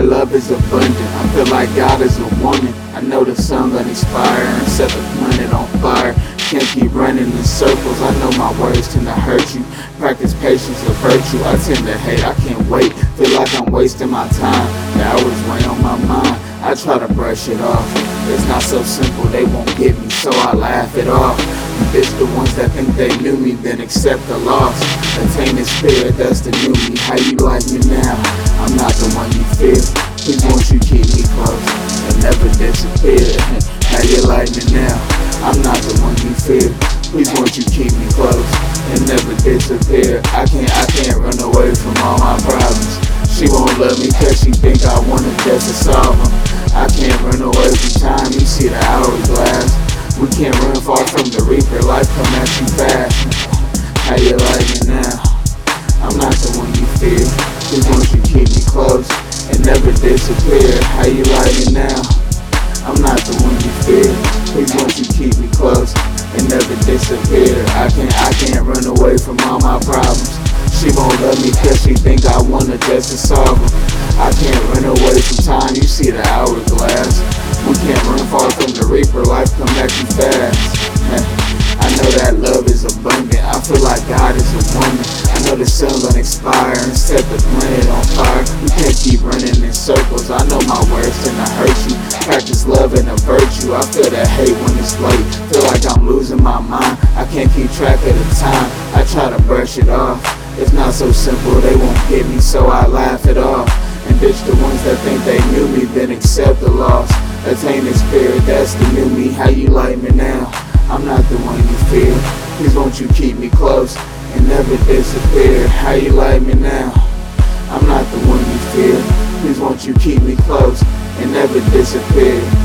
love is abundant. I feel like God is a woman. I know the sun gonna and set the planet on fire. Can't keep running in circles. I know my words tend to hurt you. Practice patience a virtue. I tend to hate. I can't wait. Feel like I'm wasting my time. The hours weigh on my mind. I try to brush it off. It's not so simple. They won't get me, so I laugh it off. It's the ones that think they knew me, then accept the loss. Attain the spirit, that's the new me. How you like me now? I'm not the one you fear. Please won't you keep me close and never disappear? How you like me now? I'm not the one you fear. Please won't you keep me close and never disappear? I can't, I can't run away from all my problems. She won't love me cause she think I wanna just to solve them. I can't run away from time, you see the hourglass. We can't run far from the reaper, life come at you fast. How you like me now? I'm not the one you fear. Please won't you keep me close and never disappear? How you like me now? I'm not the one you fear. Please won't you keep me close and never disappear? I can't, I can't run away from all my problems. She won't love me cause she think I wanna just to solve them. I can't run away from time, you see the hourglass. We can't run far from the reaper, life come at you fast. I know that love is abundant, I feel like God is a woman. I know the sun gonna expire and set the planet on I know my words tend to hurt you. Practice love and a virtue, I feel that hate when it's late. Feel like I'm losing my mind, I can't keep track of the time. I try to brush it off. It's not so simple, they won't get me, so I laugh it off. And bitch the ones that think they knew me, then accept the loss. Attain the spirit, that's the new me, how you like me now? I'm not the one you fear. Please won't you keep me close and never disappear? How you like me now? I'm not the one you fear. Won't you keep me close and never disappear?